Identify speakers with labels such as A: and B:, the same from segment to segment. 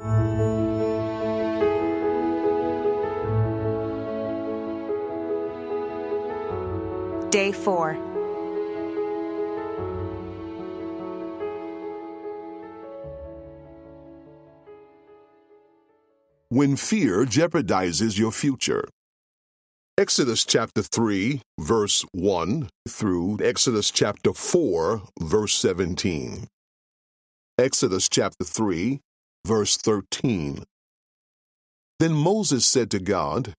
A: Day 4.
B: When fear jeopardizes your future. Exodus chapter 3, verse 1 through Exodus chapter 4, verse 17. Exodus chapter 3, verse 13. Then Moses said to God,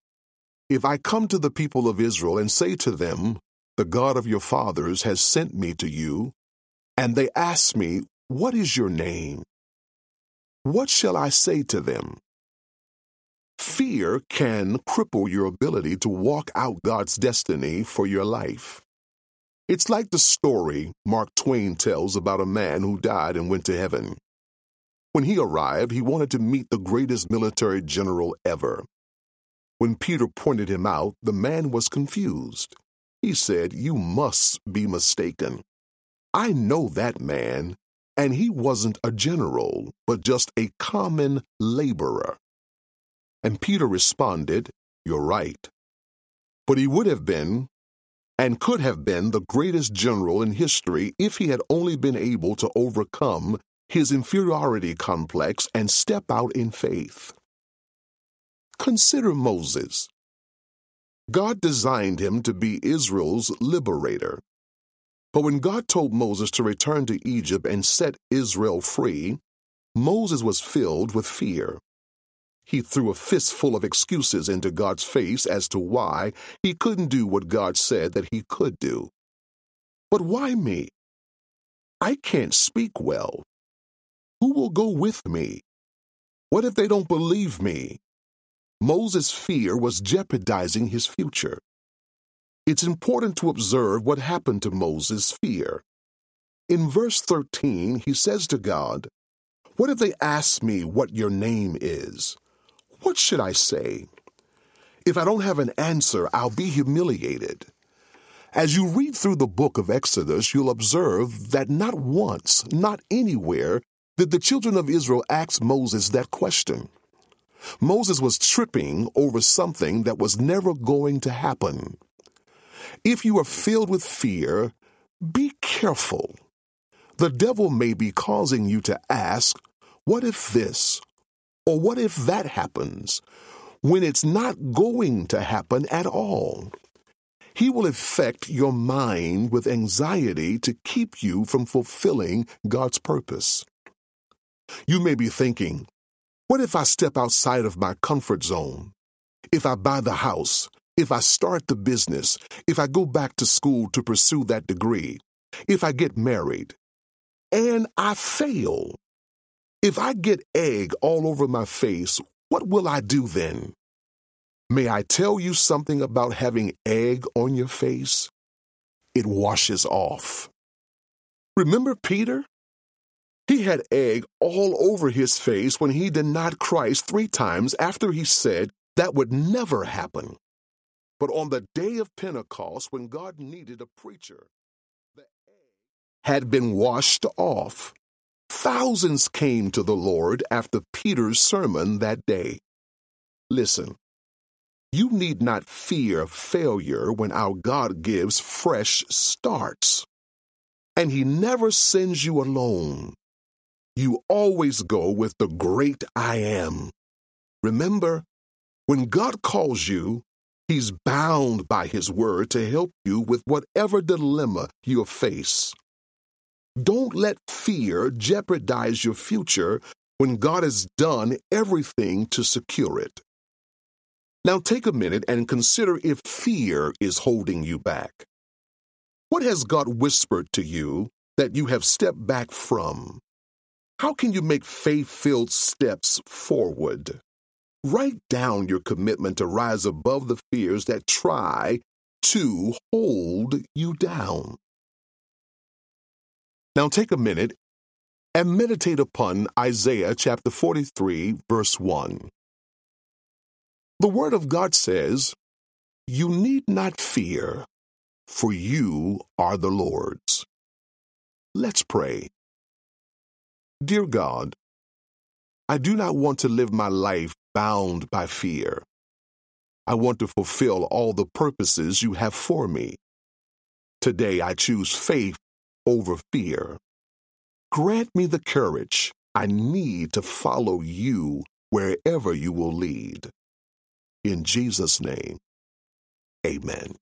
B: If I come to the people of Israel and say to them, The God of your fathers has sent me to you, and they ask me, What is your name? What shall I say to them? Fear can cripple your ability to walk out God's destiny for your life. It's like the story Mark Twain tells about a man who died and went to heaven. When he arrived, he wanted to meet the greatest military general ever. When Peter pointed him out, the man was confused. He said, You must be mistaken. I know that man, and he wasn't a general, but just a common laborer. And Peter responded, You're right. But he would have been and could have been the greatest general in history if he had only been able to overcome his inferiority complex and step out in faith. Consider Moses. God designed him to be Israel's liberator. But when God told Moses to return to Egypt and set Israel free, Moses was filled with fear. He threw a fistful of excuses into God's face as to why he couldn't do what God said that he could do. But why me? I can't speak well. Who will go with me? What if they don't believe me? Moses' fear was jeopardizing his future. It's important to observe what happened to Moses' fear. In verse 13, he says to God, What if they ask me what your name is? What should I say? If I don't have an answer, I'll be humiliated. As you read through the book of Exodus, you'll observe that not once, not anywhere, did the children of Israel ask Moses that question. Moses was tripping over something that was never going to happen. If you are filled with fear, be careful. The devil may be causing you to ask, What if this? Or what if that happens? When it's not going to happen at all. He will affect your mind with anxiety to keep you from fulfilling God's purpose. You may be thinking, what if I step outside of my comfort zone? If I buy the house, if I start the business, if I go back to school to pursue that degree, if I get married, and I fail, if I get egg all over my face, what will I do then? May I tell you something about having egg on your face? It washes off. Remember Peter? He had egg all over his face when he denied Christ three times after he said that would never happen. But on the day of Pentecost, when God needed a preacher, the egg had been washed off. Thousands came to the Lord after Peter's sermon that day. Listen, you need not fear failure when our God gives fresh starts. And He never sends you alone. You always go with the great I am. Remember, when God calls you, He's bound by His word to help you with whatever dilemma you face. Don't let fear jeopardize your future when God has done everything to secure it. Now take a minute and consider if fear is holding you back. What has God whispered to you that you have stepped back from? How can you make faith filled steps forward? Write down your commitment to rise above the fears that try to hold you down. Now take a minute and meditate upon Isaiah chapter 43, verse 1. The Word of God says, You need not fear, for you are the Lord's. Let's pray. Dear God, I do not want to live my life bound by fear. I want to fulfill all the purposes you have for me. Today I choose faith over fear. Grant me the courage I need to follow you wherever you will lead. In Jesus' name, amen.